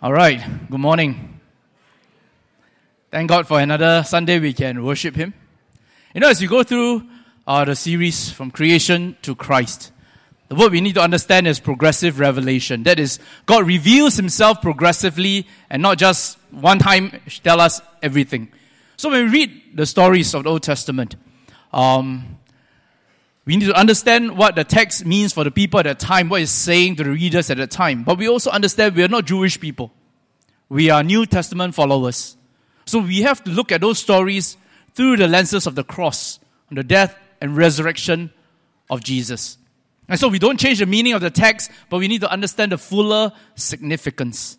All right, good morning. Thank God for another Sunday we can worship Him. You know, as we go through uh, the series from creation to Christ, the word we need to understand is progressive revelation. That is, God reveals Himself progressively and not just one time tell us everything. So when we read the stories of the Old Testament, um, we need to understand what the text means for the people at that time, what it's saying to the readers at that time. But we also understand we are not Jewish people. We are New Testament followers. So we have to look at those stories through the lenses of the cross, the death and resurrection of Jesus. And so we don't change the meaning of the text, but we need to understand the fuller significance.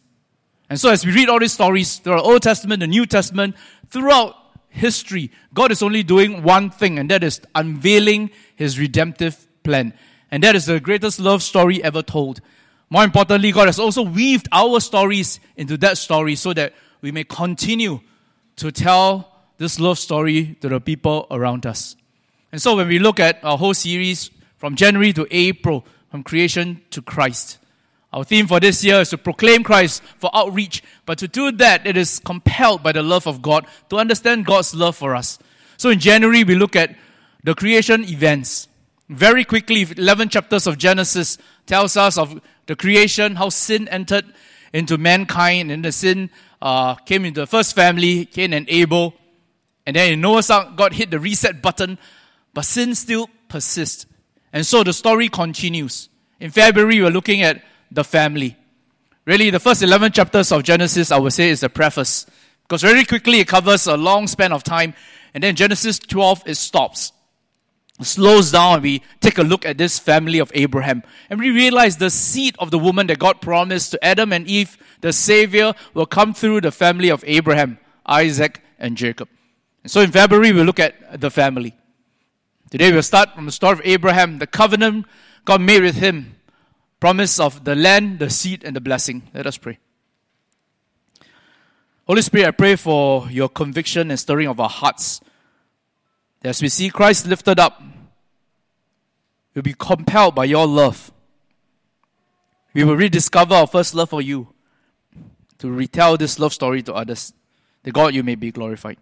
And so as we read all these stories throughout the Old Testament, the New Testament, throughout history, God is only doing one thing, and that is unveiling his redemptive plan. And that is the greatest love story ever told. More importantly, God has also weaved our stories into that story so that we may continue to tell this love story to the people around us. And so when we look at our whole series from January to April, from creation to Christ, our theme for this year is to proclaim Christ for outreach, but to do that, it is compelled by the love of God to understand God's love for us. So in January, we look at the creation events. Very quickly, 11 chapters of Genesis tells us of the creation, how sin entered into mankind, and the sin uh, came into the first family, Cain and Abel. And then in Noah's Ark, God hit the reset button, but sin still persists. And so the story continues. In February, we're looking at the family. Really, the first 11 chapters of Genesis, I would say, is the preface. Because very quickly it covers a long span of time. And then Genesis 12, it stops. Slows down and we take a look at this family of Abraham. And we realize the seed of the woman that God promised to Adam and Eve, the Savior, will come through the family of Abraham, Isaac, and Jacob. And so in February, we'll look at the family. Today we'll start from the story of Abraham, the covenant God made with him promise of the land, the seed, and the blessing. Let us pray. Holy Spirit, I pray for your conviction and stirring of our hearts. As we see Christ lifted up, we'll be compelled by your love. We will rediscover our first love for you to retell this love story to others. The God you may be glorified.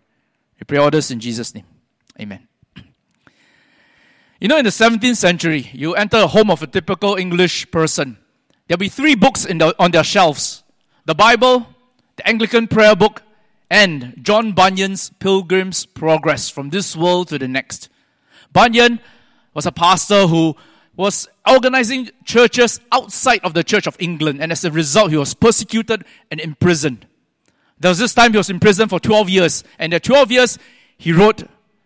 We pray all this in Jesus' name. Amen. You know, in the 17th century, you enter a home of a typical English person. There'll be three books the, on their shelves the Bible, the Anglican Prayer Book, and John Bunyan's Pilgrim's Progress from this world to the next. Bunyan was a pastor who was organizing churches outside of the Church of England, and as a result, he was persecuted and imprisoned. There was this time he was in prison for 12 years, and in 12 years, he wrote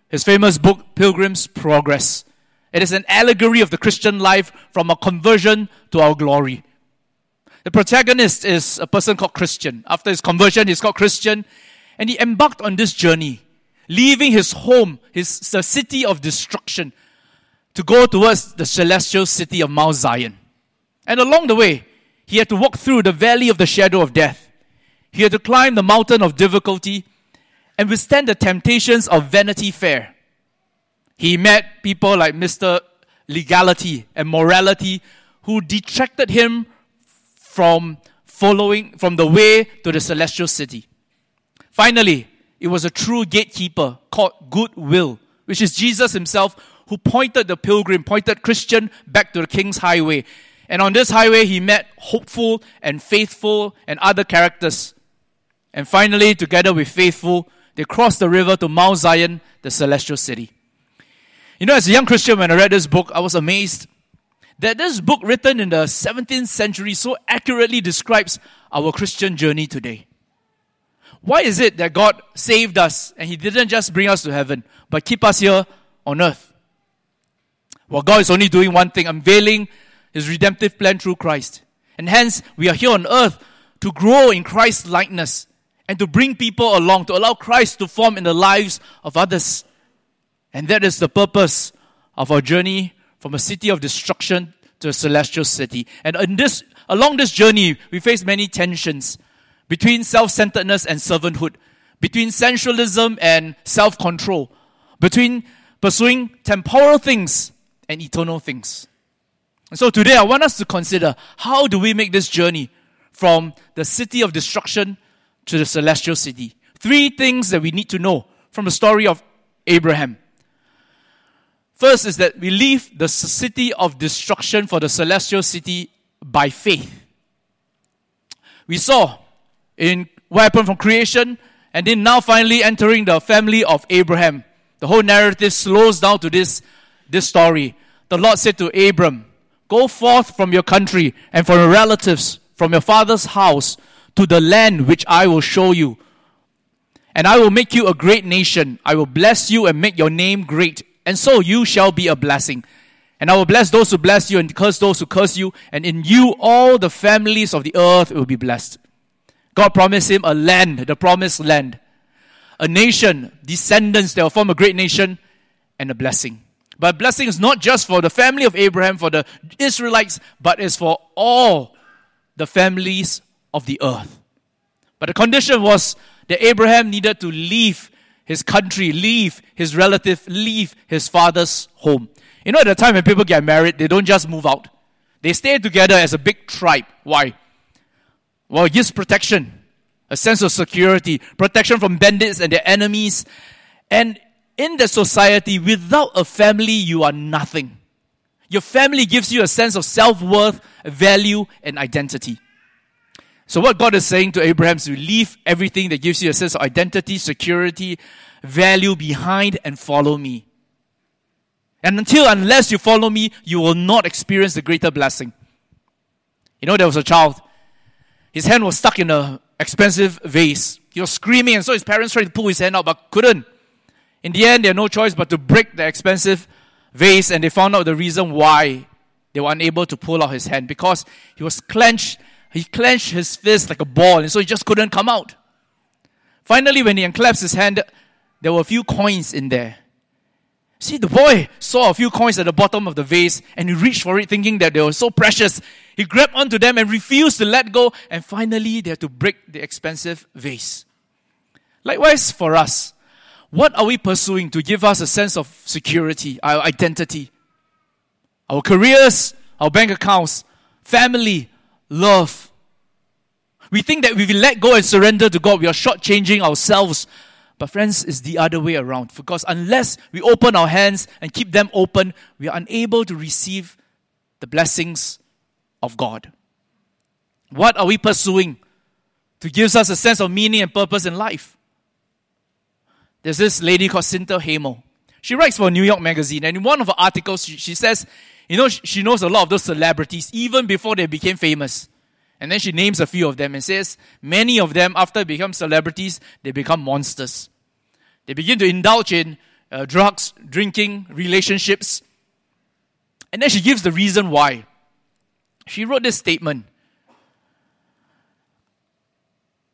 his famous book, Pilgrim's Progress. It is an allegory of the Christian life from our conversion to our glory. The protagonist is a person called Christian. After his conversion, he's called Christian, and he embarked on this journey, leaving his home, his the city of destruction, to go towards the celestial city of Mount Zion. And along the way, he had to walk through the valley of the shadow of death. He had to climb the mountain of difficulty and withstand the temptations of Vanity Fair he met people like Mr. Legality and Morality who detracted him from following from the way to the celestial city. Finally, it was a true gatekeeper called Goodwill, which is Jesus himself who pointed the pilgrim, pointed Christian back to the king's highway. And on this highway, he met hopeful and faithful and other characters. And finally, together with faithful, they crossed the river to Mount Zion, the celestial city. You know, as a young Christian, when I read this book, I was amazed that this book, written in the 17th century, so accurately describes our Christian journey today. Why is it that God saved us and He didn't just bring us to heaven, but keep us here on earth? Well, God is only doing one thing, unveiling His redemptive plan through Christ. And hence, we are here on earth to grow in Christ's likeness and to bring people along, to allow Christ to form in the lives of others. And that is the purpose of our journey from a city of destruction to a celestial city. And in this, along this journey, we face many tensions between self-centeredness and servanthood, between sensualism and self-control, between pursuing temporal things and eternal things. And so today I want us to consider how do we make this journey from the city of destruction to the celestial city. Three things that we need to know from the story of Abraham. First is that we leave the city of destruction for the celestial city by faith. We saw in what happened from creation and then now finally entering the family of Abraham. The whole narrative slows down to this, this story. The Lord said to Abram, Go forth from your country and from your relatives, from your father's house, to the land which I will show you. And I will make you a great nation. I will bless you and make your name great. And so you shall be a blessing. And I will bless those who bless you and curse those who curse you. And in you all the families of the earth will be blessed. God promised him a land, the promised land. A nation, descendants that will form a great nation, and a blessing. But blessing is not just for the family of Abraham, for the Israelites, but is for all the families of the earth. But the condition was that Abraham needed to leave his country, leave his relative, leave his father's home. You know, at the time when people get married, they don't just move out. They stay together as a big tribe. Why? Well, it gives protection, a sense of security, protection from bandits and their enemies. And in the society, without a family, you are nothing. Your family gives you a sense of self worth, value, and identity. So, what God is saying to Abraham is to leave everything that gives you a sense of identity, security, value behind and follow me. And until, unless you follow me, you will not experience the greater blessing. You know, there was a child. His hand was stuck in an expensive vase. He was screaming, and so his parents tried to pull his hand out, but couldn't. In the end, they had no choice but to break the expensive vase, and they found out the reason why they were unable to pull out his hand because he was clenched. He clenched his fist like a ball, and so he just couldn't come out. Finally, when he unclasped his hand, there were a few coins in there. See, the boy saw a few coins at the bottom of the vase and he reached for it thinking that they were so precious. He grabbed onto them and refused to let go, and finally, they had to break the expensive vase. Likewise, for us, what are we pursuing to give us a sense of security, our identity? Our careers, our bank accounts, family, love. We think that if we let go and surrender to God, we are shortchanging ourselves. But, friends, it's the other way around. Because unless we open our hands and keep them open, we are unable to receive the blessings of God. What are we pursuing to give us a sense of meaning and purpose in life? There's this lady called Cynthia Heimel. She writes for New York Magazine, and in one of her articles, she, she says, you know, she knows a lot of those celebrities even before they became famous. And then she names a few of them and says, many of them, after they become celebrities, they become monsters. They begin to indulge in uh, drugs, drinking, relationships. And then she gives the reason why. She wrote this statement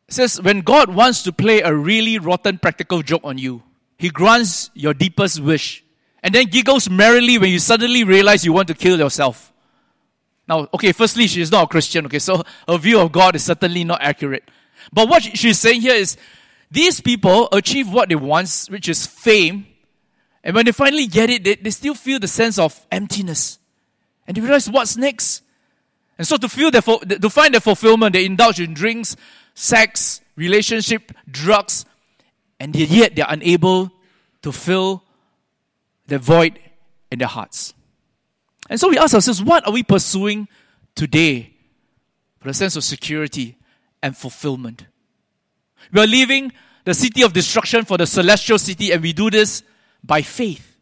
says, when God wants to play a really rotten practical joke on you, He grants your deepest wish and then giggles merrily when you suddenly realize you want to kill yourself. Now, okay, firstly, she is not a Christian, okay, so her view of God is certainly not accurate. But what she's saying here is these people achieve what they want, which is fame, and when they finally get it, they, they still feel the sense of emptiness. And they realize what's next. And so to feel their, to find their fulfillment, they indulge in drinks, sex, relationship, drugs, and yet they're unable to fill the void in their hearts. And so we ask ourselves, what are we pursuing today for a sense of security and fulfillment? We are leaving the city of destruction for the celestial city, and we do this by faith.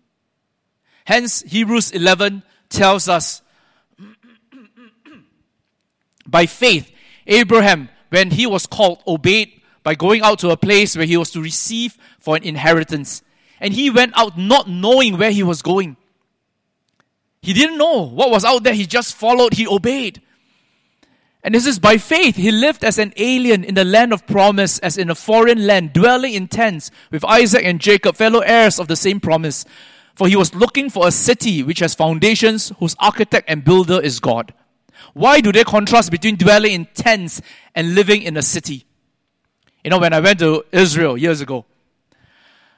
Hence, Hebrews 11 tells us by faith, Abraham, when he was called, obeyed by going out to a place where he was to receive for an inheritance. And he went out not knowing where he was going. He didn't know what was out there. He just followed, he obeyed. And this is by faith. He lived as an alien in the land of promise, as in a foreign land, dwelling in tents with Isaac and Jacob, fellow heirs of the same promise. For he was looking for a city which has foundations, whose architect and builder is God. Why do they contrast between dwelling in tents and living in a city? You know, when I went to Israel years ago,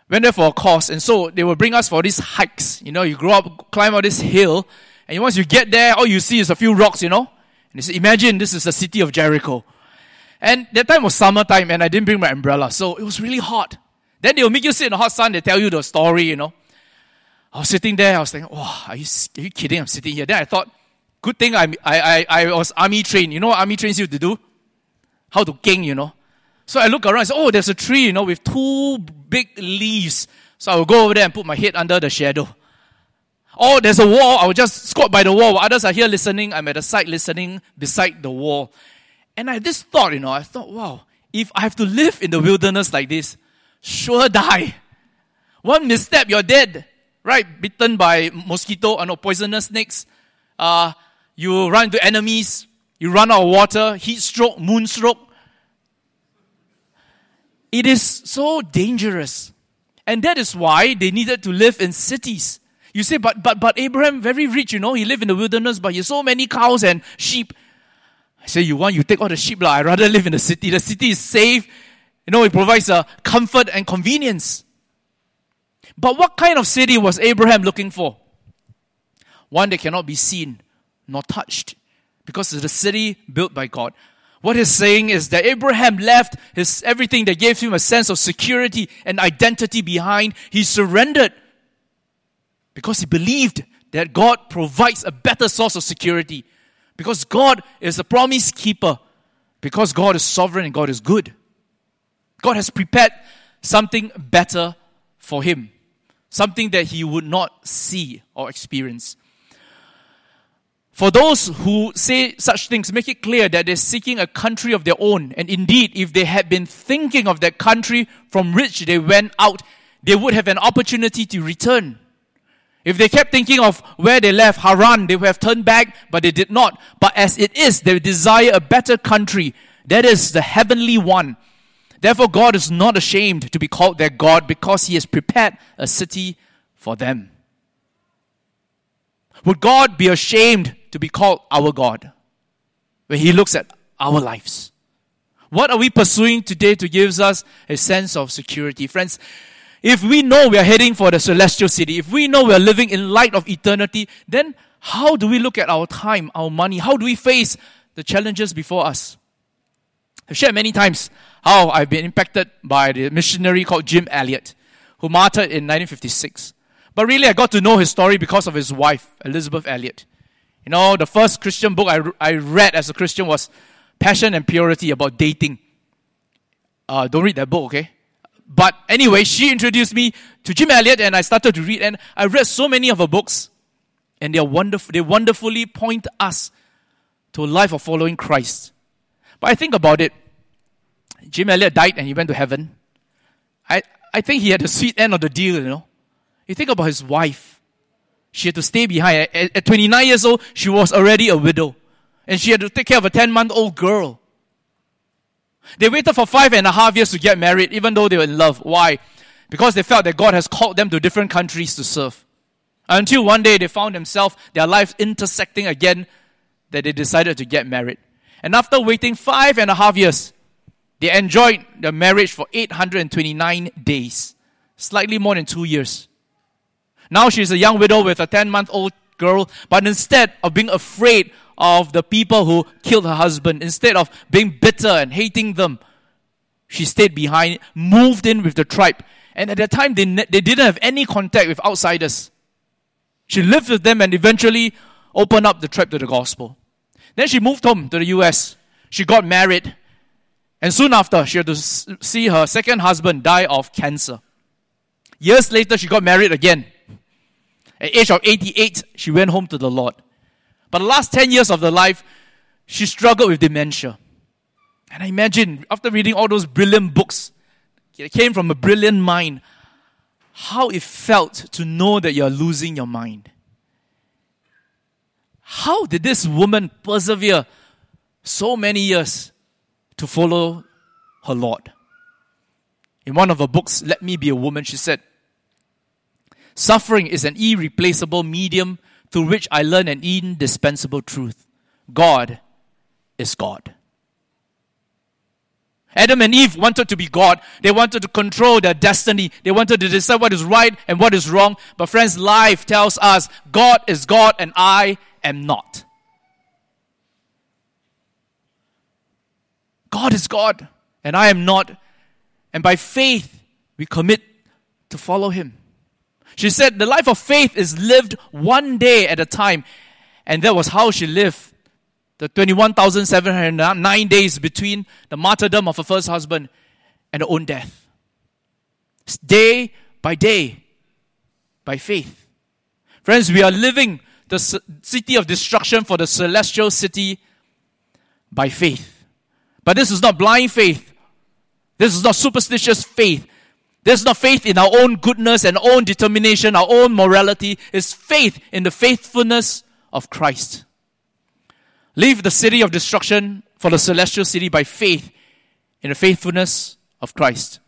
went there for a course, and so they would bring us for these hikes. You know, you grow up, climb up this hill, and once you get there, all you see is a few rocks, you know. And you say, imagine this is the city of Jericho. And that time was summertime and I didn't bring my umbrella. So it was really hot. Then they'll make you sit in the hot sun. They tell you the story, you know. I was sitting there. I was thinking, wow, are you, are you kidding? I'm sitting here. Then I thought, good thing I, I, I, I was army trained. You know what army trains you to do? How to king, you know. So I look around and say, oh, there's a tree, you know, with two big leaves. So I will go over there and put my head under the shadow. Oh, there's a wall. I will just squat by the wall. While Others are here listening. I'm at the side listening beside the wall. And I this thought, you know, I thought, wow, if I have to live in the wilderness like this, sure die. One misstep, you're dead. Right? Bitten by mosquito or no, poisonous snakes. Uh, you run into enemies. You run out of water. Heat stroke, moon stroke. It is so dangerous. And that is why they needed to live in cities. You say, but, but, but Abraham, very rich, you know, he lived in the wilderness, but he has so many cows and sheep. I say, you want, you take all the sheep, lah. I'd rather live in the city. The city is safe. You know, it provides a comfort and convenience. But what kind of city was Abraham looking for? One that cannot be seen nor touched because it's a city built by God. What he's saying is that Abraham left his everything that gave him a sense of security and identity behind. He surrendered because he believed that God provides a better source of security. Because God is a promise keeper. Because God is sovereign and God is good. God has prepared something better for him. Something that he would not see or experience. For those who say such things, make it clear that they're seeking a country of their own. And indeed, if they had been thinking of that country from which they went out, they would have an opportunity to return. If they kept thinking of where they left, Haran, they would have turned back, but they did not. But as it is, they desire a better country. That is the heavenly one. Therefore, God is not ashamed to be called their God because He has prepared a city for them. Would God be ashamed to be called our God when He looks at our lives. What are we pursuing today to give us a sense of security? Friends, if we know we are heading for the celestial city, if we know we are living in light of eternity, then how do we look at our time, our money? How do we face the challenges before us? I've shared many times how I've been impacted by the missionary called Jim Elliot, who martyred in 1956. But really, I got to know his story because of his wife, Elisabeth Elliot. You know, the first Christian book I, I read as a Christian was Passion and Purity about dating. Uh, don't read that book, okay? But anyway, she introduced me to Jim Elliot and I started to read and I read so many of her books and they are wonderful. They wonderfully point us to a life of following Christ. But I think about it. Jim Elliot died and he went to heaven. I, I think he had the sweet end of the deal, you know. You think about his wife. She had to stay behind. At, at 29 years old, she was already a widow. And she had to take care of a 10 month old girl. They waited for five and a half years to get married, even though they were in love. Why? Because they felt that God has called them to different countries to serve. Until one day they found themselves, their lives intersecting again, that they decided to get married. And after waiting five and a half years, they enjoyed their marriage for 829 days, slightly more than two years. Now she's a young widow with a 10 month old girl, but instead of being afraid of the people who killed her husband, instead of being bitter and hating them, she stayed behind, moved in with the tribe. And at that time, they, they didn't have any contact with outsiders. She lived with them and eventually opened up the tribe to the gospel. Then she moved home to the US. She got married. And soon after, she had to see her second husband die of cancer. Years later, she got married again. At age of 88, she went home to the Lord. But the last 10 years of her life, she struggled with dementia. And I imagine, after reading all those brilliant books, it came from a brilliant mind, how it felt to know that you're losing your mind. How did this woman persevere so many years to follow her Lord? In one of her books, Let Me Be a Woman, she said, Suffering is an irreplaceable medium through which I learn an indispensable truth God is God. Adam and Eve wanted to be God. They wanted to control their destiny. They wanted to decide what is right and what is wrong. But, friends, life tells us God is God and I am not. God is God and I am not. And by faith, we commit to follow Him. She said the life of faith is lived one day at a time. And that was how she lived the 21,709 days between the martyrdom of her first husband and her own death. Day by day, by faith. Friends, we are living the city of destruction for the celestial city by faith. But this is not blind faith. This is not superstitious faith. This is not faith in our own goodness and own determination, our own morality. It's faith in the faithfulness of Christ. Leave the city of destruction for the celestial city by faith in the faithfulness of Christ.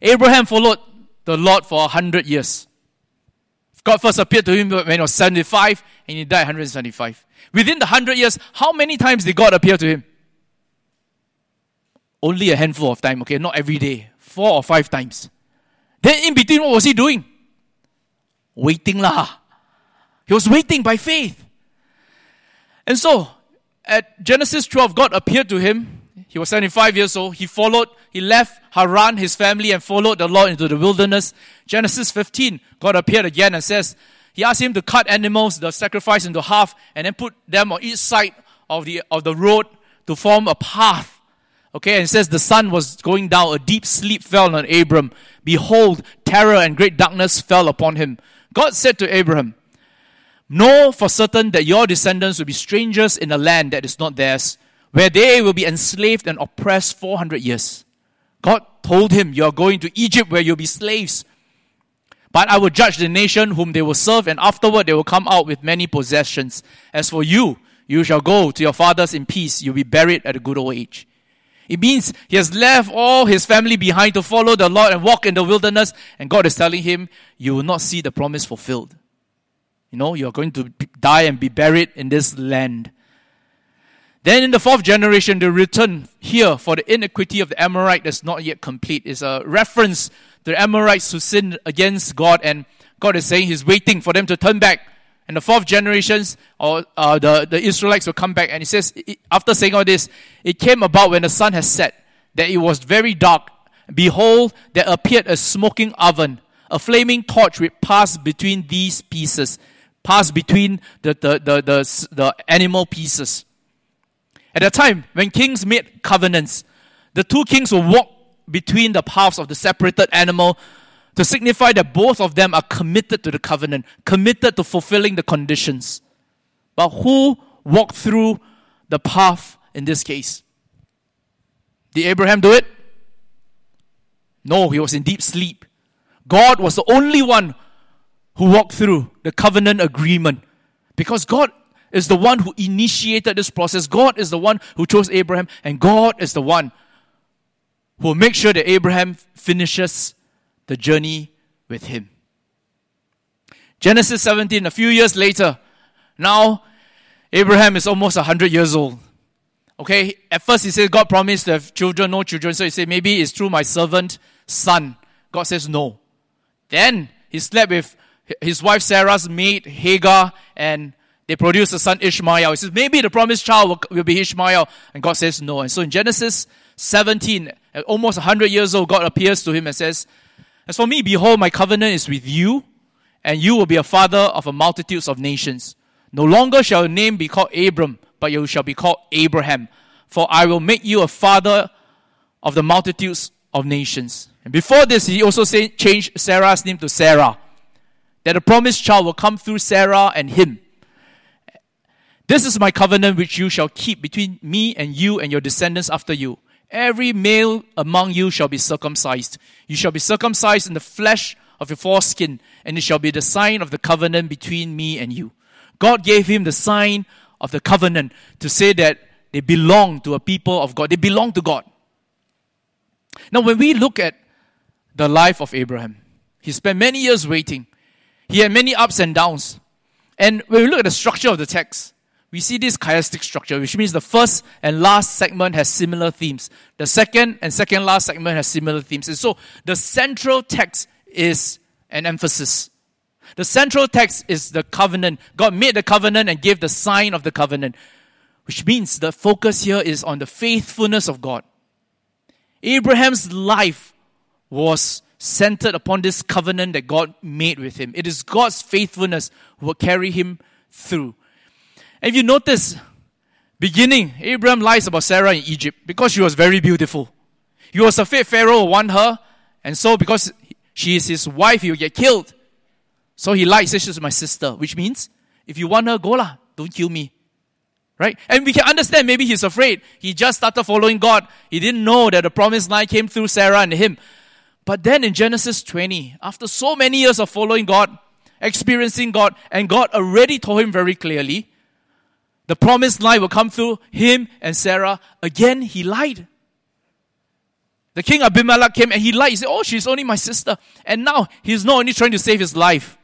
Abraham followed the Lord for a hundred years. God first appeared to him when he was 75 and he died 175. Within the hundred years, how many times did God appear to him? Only a handful of time, okay, not every day. Four or five times. Then in between, what was he doing? Waiting lah. He was waiting by faith. And so, at Genesis 12, God appeared to him. He was 75 years old. He followed, he left Haran, his family, and followed the Lord into the wilderness. Genesis 15, God appeared again and says, He asked him to cut animals, the sacrifice into half, and then put them on each side of the, of the road to form a path. Okay, and it says the sun was going down, a deep sleep fell on Abram. Behold, terror and great darkness fell upon him. God said to Abraham, Know for certain that your descendants will be strangers in a land that is not theirs, where they will be enslaved and oppressed 400 years. God told him, You are going to Egypt where you'll be slaves. But I will judge the nation whom they will serve, and afterward they will come out with many possessions. As for you, you shall go to your fathers in peace. You'll be buried at a good old age. It means he has left all his family behind to follow the Lord and walk in the wilderness, and God is telling him, You will not see the promise fulfilled. You know, you're going to die and be buried in this land. Then in the fourth generation, they return here for the iniquity of the Amorite that's not yet complete. It's a reference to the Amorites who sinned against God, and God is saying He's waiting for them to turn back. And the fourth generations, or uh, the, the Israelites will come back. And He says, after saying all this, it came about when the sun has set that it was very dark. Behold, there appeared a smoking oven, a flaming torch which passed between these pieces pass between the, the, the, the, the animal pieces. At the time, when kings made covenants, the two kings will walk between the paths of the separated animal to signify that both of them are committed to the covenant, committed to fulfilling the conditions. But who walked through the path in this case? Did Abraham do it? No, he was in deep sleep. God was the only one who walked through the covenant agreement. Because God is the one who initiated this process. God is the one who chose Abraham, and God is the one who will make sure that Abraham finishes the journey with him. Genesis 17, a few years later, now Abraham is almost 100 years old. Okay, at first he says God promised to have children, no children. So he said, maybe it's through my servant son. God says no. Then he slept with his wife Sarah's maid Hagar, and they produce a son Ishmael. He says, maybe the promised child will, will be Ishmael. And God says no. And so in Genesis 17, almost 100 years old, God appears to him and says, As for me, behold, my covenant is with you, and you will be a father of a multitudes of nations. No longer shall your name be called Abram, but you shall be called Abraham. For I will make you a father of the multitudes of nations. And before this, he also say, changed Sarah's name to Sarah that a promised child will come through Sarah and him. This is my covenant which you shall keep between me and you and your descendants after you. Every male among you shall be circumcised. You shall be circumcised in the flesh of your foreskin, and it shall be the sign of the covenant between me and you. God gave him the sign of the covenant to say that they belong to a people of God. They belong to God. Now, when we look at the life of Abraham, he spent many years waiting. He had many ups and downs. And when we look at the structure of the text, we see this chiastic structure, which means the first and last segment has similar themes. The second and second last segment has similar themes. And so the central text is an emphasis. The central text is the covenant. God made the covenant and gave the sign of the covenant. which means the focus here is on the faithfulness of God. Abraham's life was centered upon this covenant that God made with him. It is God's faithfulness who will carry him through. If you notice, beginning, Abraham lies about Sarah in Egypt because she was very beautiful. He was afraid Pharaoh want her, and so because she is his wife, he will get killed. So he lies, says she's my sister, which means if you want her, go lah, don't kill me. Right? And we can understand maybe he's afraid. He just started following God. He didn't know that the promised line came through Sarah and him. But then in Genesis 20, after so many years of following God, experiencing God, and God already told him very clearly, the promised line will come through him and Sarah. Again, he lied. The king Abimelech came and he lied. He said, Oh, she's only my sister. And now he's not only trying to save his life,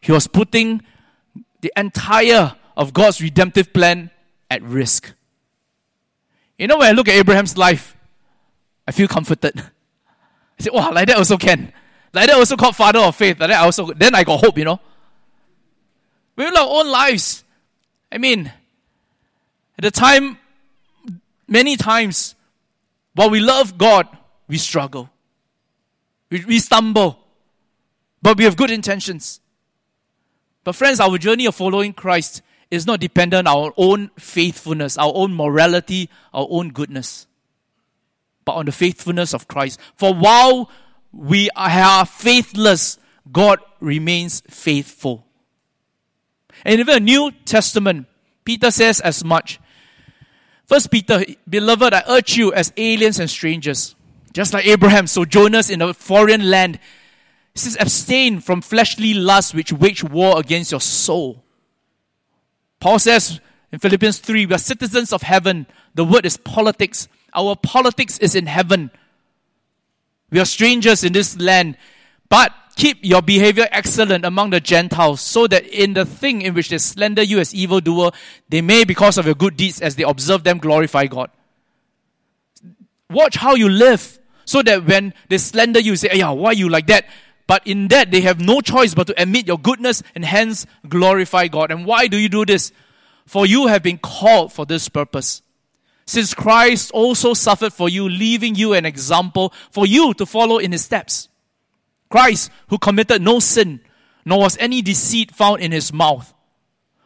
he was putting the entire of God's redemptive plan at risk. You know, when I look at Abraham's life, I feel comforted. I say, wow, like that also can. Like that also called father of faith. Like that also, then I got hope, you know. We our own lives. I mean, at the time, many times, while we love God, we struggle. We, we stumble. But we have good intentions. But friends, our journey of following Christ is not dependent on our own faithfulness, our own morality, our own goodness but on the faithfulness of Christ. For while we are faithless, God remains faithful. And in the New Testament, Peter says as much. First Peter, beloved, I urge you as aliens and strangers, just like Abraham, sojourners in a foreign land, he says, abstain from fleshly lusts which wage war against your soul. Paul says in Philippians 3, we are citizens of heaven. The word is politics. Our politics is in heaven. We are strangers in this land. But keep your behavior excellent among the Gentiles, so that in the thing in which they slander you as evildoer, they may, because of your good deeds, as they observe them, glorify God. Watch how you live, so that when they slander you, say, yeah, why are you like that? But in that, they have no choice but to admit your goodness and hence glorify God. And why do you do this? For you have been called for this purpose since Christ also suffered for you, leaving you an example for you to follow in his steps. Christ, who committed no sin, nor was any deceit found in his mouth.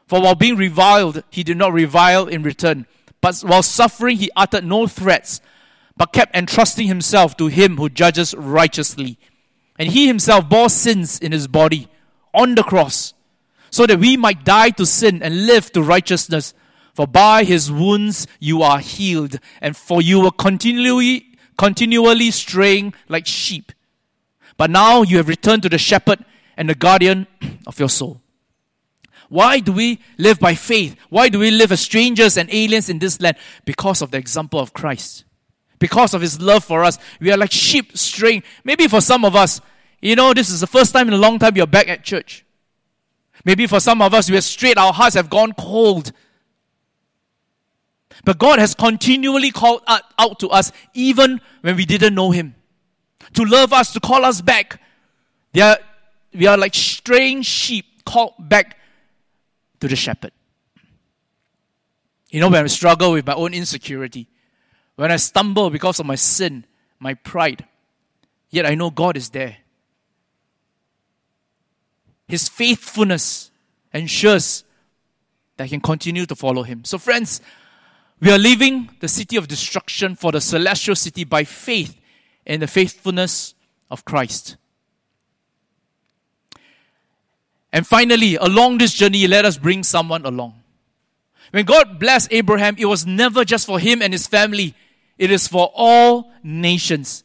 For while being reviled, he did not revile in return. But while suffering, he uttered no threats, but kept entrusting himself to him who judges righteously. And he himself bore sins in his body on the cross, so that we might die to sin and live to righteousness. For by his wounds you are healed, and for you were continually, continually straying like sheep. But now you have returned to the shepherd and the guardian of your soul. Why do we live by faith? Why do we live as strangers and aliens in this land? Because of the example of Christ. Because of his love for us. We are like sheep straying. Maybe for some of us, you know, this is the first time in a long time you're back at church. Maybe for some of us, we are straight, our hearts have gone cold but God has continually called out to us even when we didn't know Him. To love us, to call us back. They are, we are like straying sheep called back to the shepherd. You know, when I struggle with my own insecurity, when I stumble because of my sin, my pride, yet I know God is there. His faithfulness ensures that I can continue to follow Him. So, friends, we are leaving the city of destruction for the celestial city by faith in the faithfulness of Christ. And finally, along this journey, let us bring someone along. When God blessed Abraham, it was never just for him and his family, it is for all nations.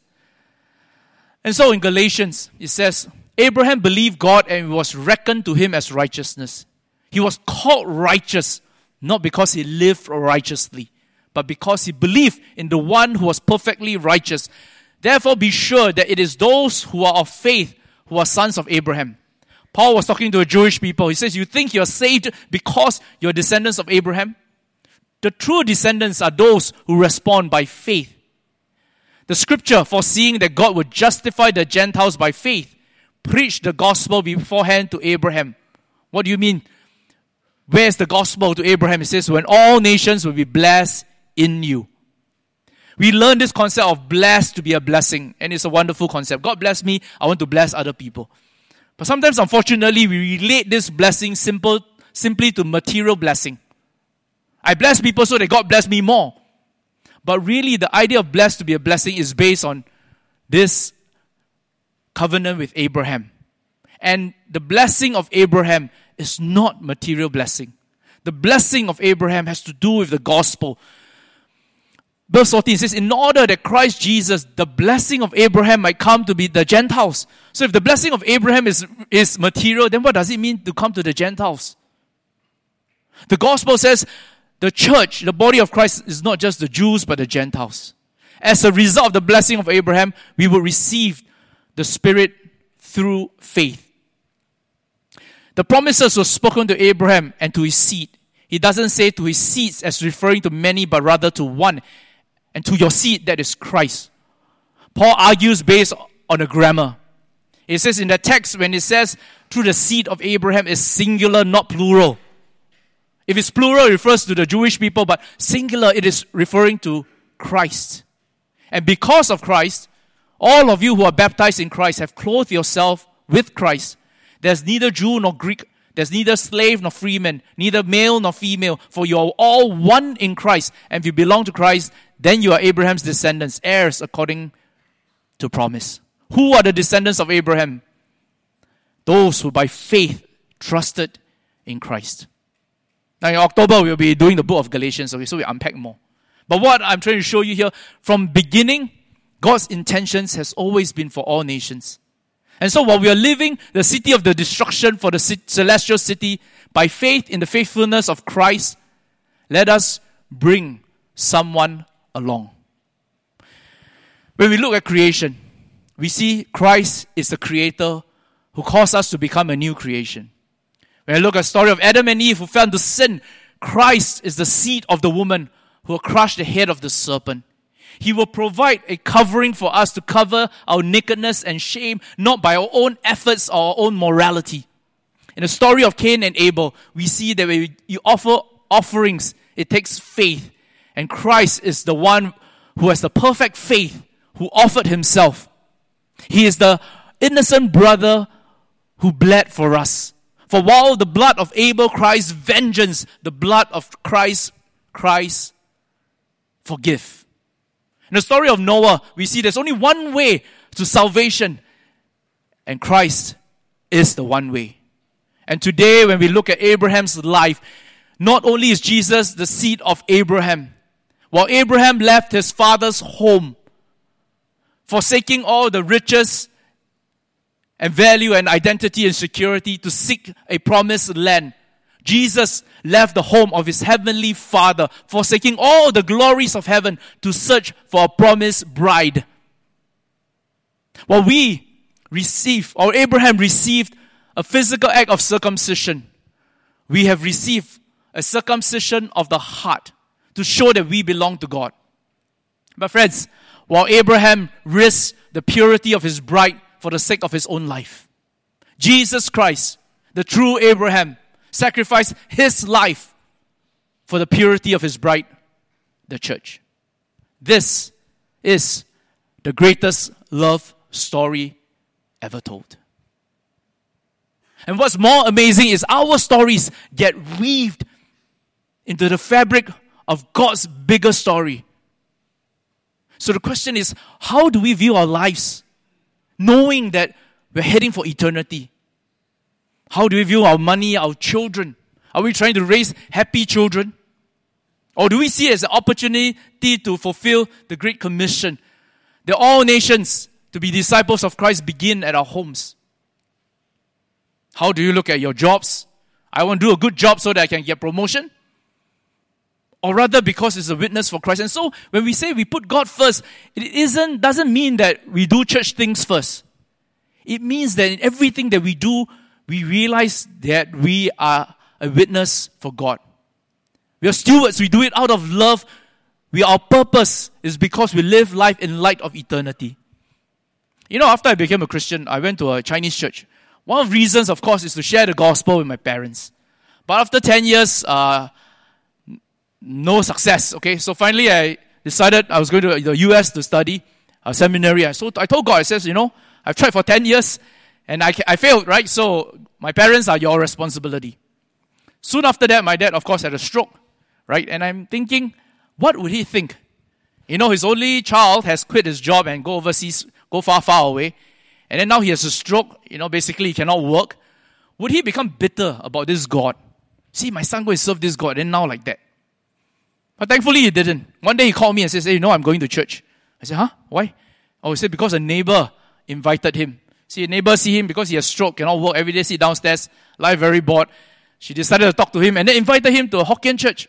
And so in Galatians, it says, Abraham believed God and it was reckoned to him as righteousness. He was called righteous not because he lived righteously, but because he believed in the one who was perfectly righteous. Therefore, be sure that it is those who are of faith who are sons of Abraham. Paul was talking to a Jewish people. He says, You think you're saved because you're descendants of Abraham? The true descendants are those who respond by faith. The scripture, foreseeing that God would justify the Gentiles by faith, preached the gospel beforehand to Abraham. What do you mean? Where's the gospel to Abraham? It says, when all nations will be blessed in you. We learn this concept of blessed to be a blessing, and it's a wonderful concept. God bless me, I want to bless other people. But sometimes, unfortunately, we relate this blessing simple, simply to material blessing. I bless people so that God bless me more. But really, the idea of blessed to be a blessing is based on this covenant with Abraham. And the blessing of Abraham is not material blessing. The blessing of Abraham has to do with the gospel. Verse 14 says, In order that Christ Jesus, the blessing of Abraham, might come to be the Gentiles. So if the blessing of Abraham is, is material, then what does it mean to come to the Gentiles? The gospel says the church, the body of Christ, is not just the Jews, but the Gentiles. As a result of the blessing of Abraham, we will receive the Spirit through faith. The promises were spoken to Abraham and to his seed. He doesn't say to his seeds as referring to many, but rather to one, and to your seed, that is Christ. Paul argues based on a grammar. It says in the text, when it says through the seed of Abraham, is singular, not plural. If it's plural, it refers to the Jewish people, but singular, it is referring to Christ. And because of Christ, all of you who are baptized in Christ have clothed yourself with Christ. There's neither Jew nor Greek. There's neither slave nor freeman, neither male nor female, for you are all one in Christ. And if you belong to Christ, then you are Abraham's descendants, heirs according to promise. Who are the descendants of Abraham? Those who by faith trusted in Christ. Now in October we'll be doing the book of Galatians, okay, so we unpack more. But what I'm trying to show you here, from beginning, God's intentions has always been for all nations. And so while we are living the city of the destruction for the celestial city by faith in the faithfulness of Christ, let us bring someone along. When we look at creation, we see Christ is the creator who caused us to become a new creation. When I look at the story of Adam and Eve who fell into sin, Christ is the seed of the woman who crushed the head of the serpent. He will provide a covering for us to cover our nakedness and shame, not by our own efforts or our own morality. In the story of Cain and Abel, we see that when you offer offerings, it takes faith. And Christ is the one who has the perfect faith, who offered himself. He is the innocent brother who bled for us. For while the blood of Abel cries vengeance, the blood of Christ cries forgive. In the story of Noah, we see there's only one way to salvation, and Christ is the one way. And today, when we look at Abraham's life, not only is Jesus the seed of Abraham, while Abraham left his father's home, forsaking all the riches and value and identity and security to seek a promised land, Jesus left the home of his heavenly Father, forsaking all the glories of heaven to search for a promised bride. While we receive, or Abraham received, a physical act of circumcision, we have received a circumcision of the heart to show that we belong to God. But, friends, while Abraham risked the purity of his bride for the sake of his own life, Jesus Christ, the true Abraham, sacrificed his life for the purity of his bride, the church. This is the greatest love story ever told. And what's more amazing is our stories get weaved into the fabric of God's bigger story. So the question is how do we view our lives knowing that we're heading for eternity? How do we view our money, our children? Are we trying to raise happy children? Or do we see it as an opportunity to fulfill the Great Commission? That all nations to be disciples of Christ begin at our homes. How do you look at your jobs? I want to do a good job so that I can get promotion. Or rather because it's a witness for Christ. And so when we say we put God first, it isn't, doesn't mean that we do church things first. It means that in everything that we do, we realize that we are a witness for God. We are stewards. We do it out of love. We, our purpose is because we live life in light of eternity. You know, after I became a Christian, I went to a Chinese church. One of the reasons, of course, is to share the gospel with my parents. But after 10 years, uh, no success. Okay, so finally I decided I was going to the US to study a seminary. So I told God, I says, you know, I've tried for 10 years and I, I failed, right? So my parents are your responsibility. Soon after that, my dad, of course, had a stroke, right? And I'm thinking, what would he think? You know, his only child has quit his job and go overseas, go far, far away. And then now he has a stroke, you know, basically he cannot work. Would he become bitter about this God? See, my son go and serve this God, and now like that. But thankfully he didn't. One day he called me and says, Hey, you know, I'm going to church. I said, Huh? Why? Oh, he said, Because a neighbor invited him. See, neighbor see him because he has stroke, cannot work every day, sit downstairs, life very bored. She decided to talk to him and then invited him to a Hokkien church.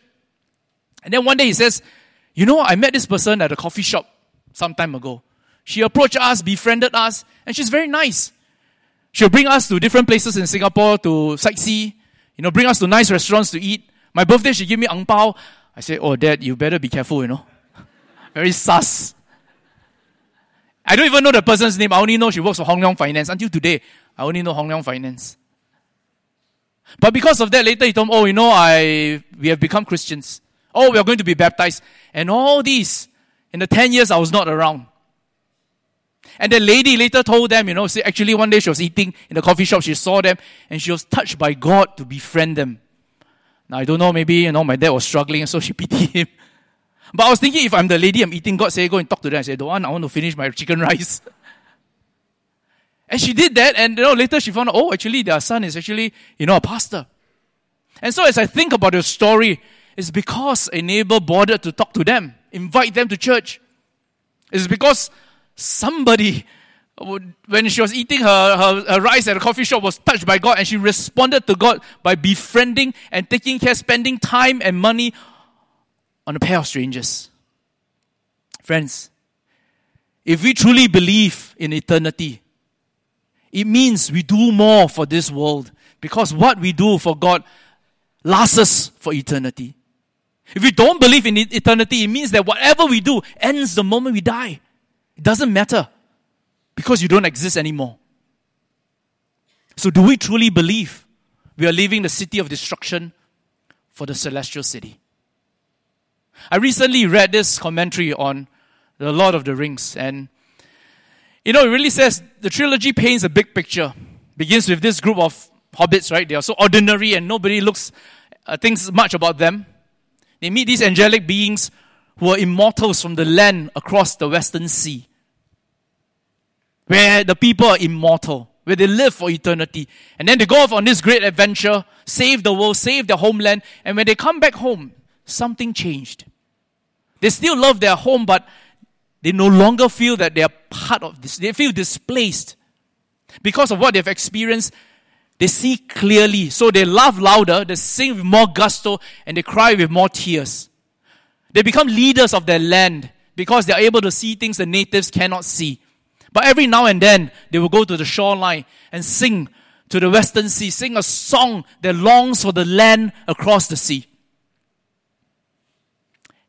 And then one day he says, You know, I met this person at a coffee shop some time ago. She approached us, befriended us, and she's very nice. She'll bring us to different places in Singapore to sightsee, you know, bring us to nice restaurants to eat. My birthday, she gave me ang pao. I say, Oh, dad, you better be careful, you know. very sus. I don't even know the person's name. I only know she works for Hong Leong Finance. Until today, I only know Hong Leong Finance. But because of that, later he told me, oh, you know, I, we have become Christians. Oh, we are going to be baptized. And all these, in the 10 years I was not around. And the lady later told them, you know, see, actually one day she was eating in the coffee shop, she saw them, and she was touched by God to befriend them. Now I don't know, maybe, you know, my dad was struggling, so she pitied him. But I was thinking if I'm the lady I'm eating, God say, go and talk to them. I say, don't want, I want to finish my chicken rice. and she did that, and you know, later she found out, oh, actually their son is actually, you know, a pastor. And so as I think about the story, it's because a neighbor bothered to talk to them, invite them to church. It's because somebody, when she was eating her, her, her, rice at a coffee shop, was touched by God and she responded to God by befriending and taking care, spending time and money on a pair of strangers. Friends, if we truly believe in eternity, it means we do more for this world because what we do for God lasts us for eternity. If we don't believe in eternity, it means that whatever we do ends the moment we die. It doesn't matter because you don't exist anymore. So, do we truly believe we are leaving the city of destruction for the celestial city? I recently read this commentary on The Lord of the Rings, and you know, it really says the trilogy paints a big picture. Begins with this group of hobbits, right? They are so ordinary and nobody looks, uh, thinks much about them. They meet these angelic beings who are immortals from the land across the western sea, where the people are immortal, where they live for eternity. And then they go off on this great adventure, save the world, save their homeland, and when they come back home, something changed. They still love their home, but they no longer feel that they are part of this. They feel displaced. Because of what they've experienced, they see clearly. So they laugh louder, they sing with more gusto, and they cry with more tears. They become leaders of their land because they are able to see things the natives cannot see. But every now and then, they will go to the shoreline and sing to the western sea, sing a song that longs for the land across the sea.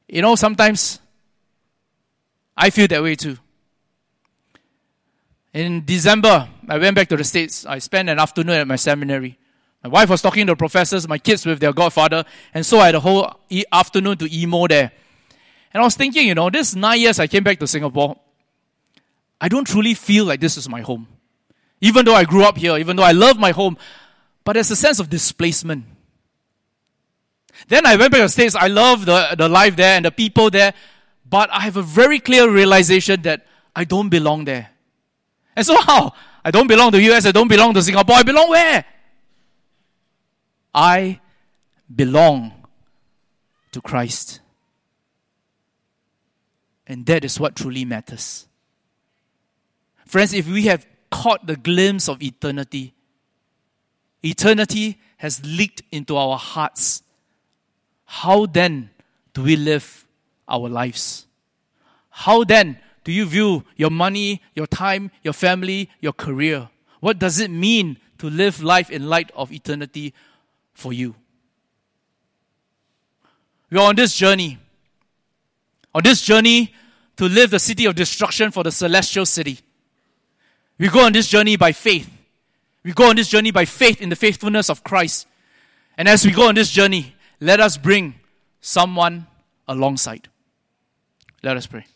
You know, sometimes I feel that way too. In December, I went back to the States. I spent an afternoon at my seminary. My wife was talking to the professors, my kids with their godfather, and so I had a whole e- afternoon to emo there. And I was thinking, you know, this nine years I came back to Singapore, I don't truly feel like this is my home. Even though I grew up here, even though I love my home, but there's a sense of displacement. Then I went back to the States. I love the, the life there and the people there. But I have a very clear realization that I don't belong there. And so how? I don't belong to the US, I don't belong to Singapore. I belong where? I belong to Christ. And that is what truly matters. Friends, if we have caught the glimpse of eternity, eternity has leaked into our hearts how then do we live our lives? How then do you view your money, your time, your family, your career? What does it mean to live life in light of eternity for you? We are on this journey. On this journey to live the city of destruction for the celestial city. We go on this journey by faith. We go on this journey by faith in the faithfulness of Christ. And as we go on this journey, let us bring someone alongside. Let us pray.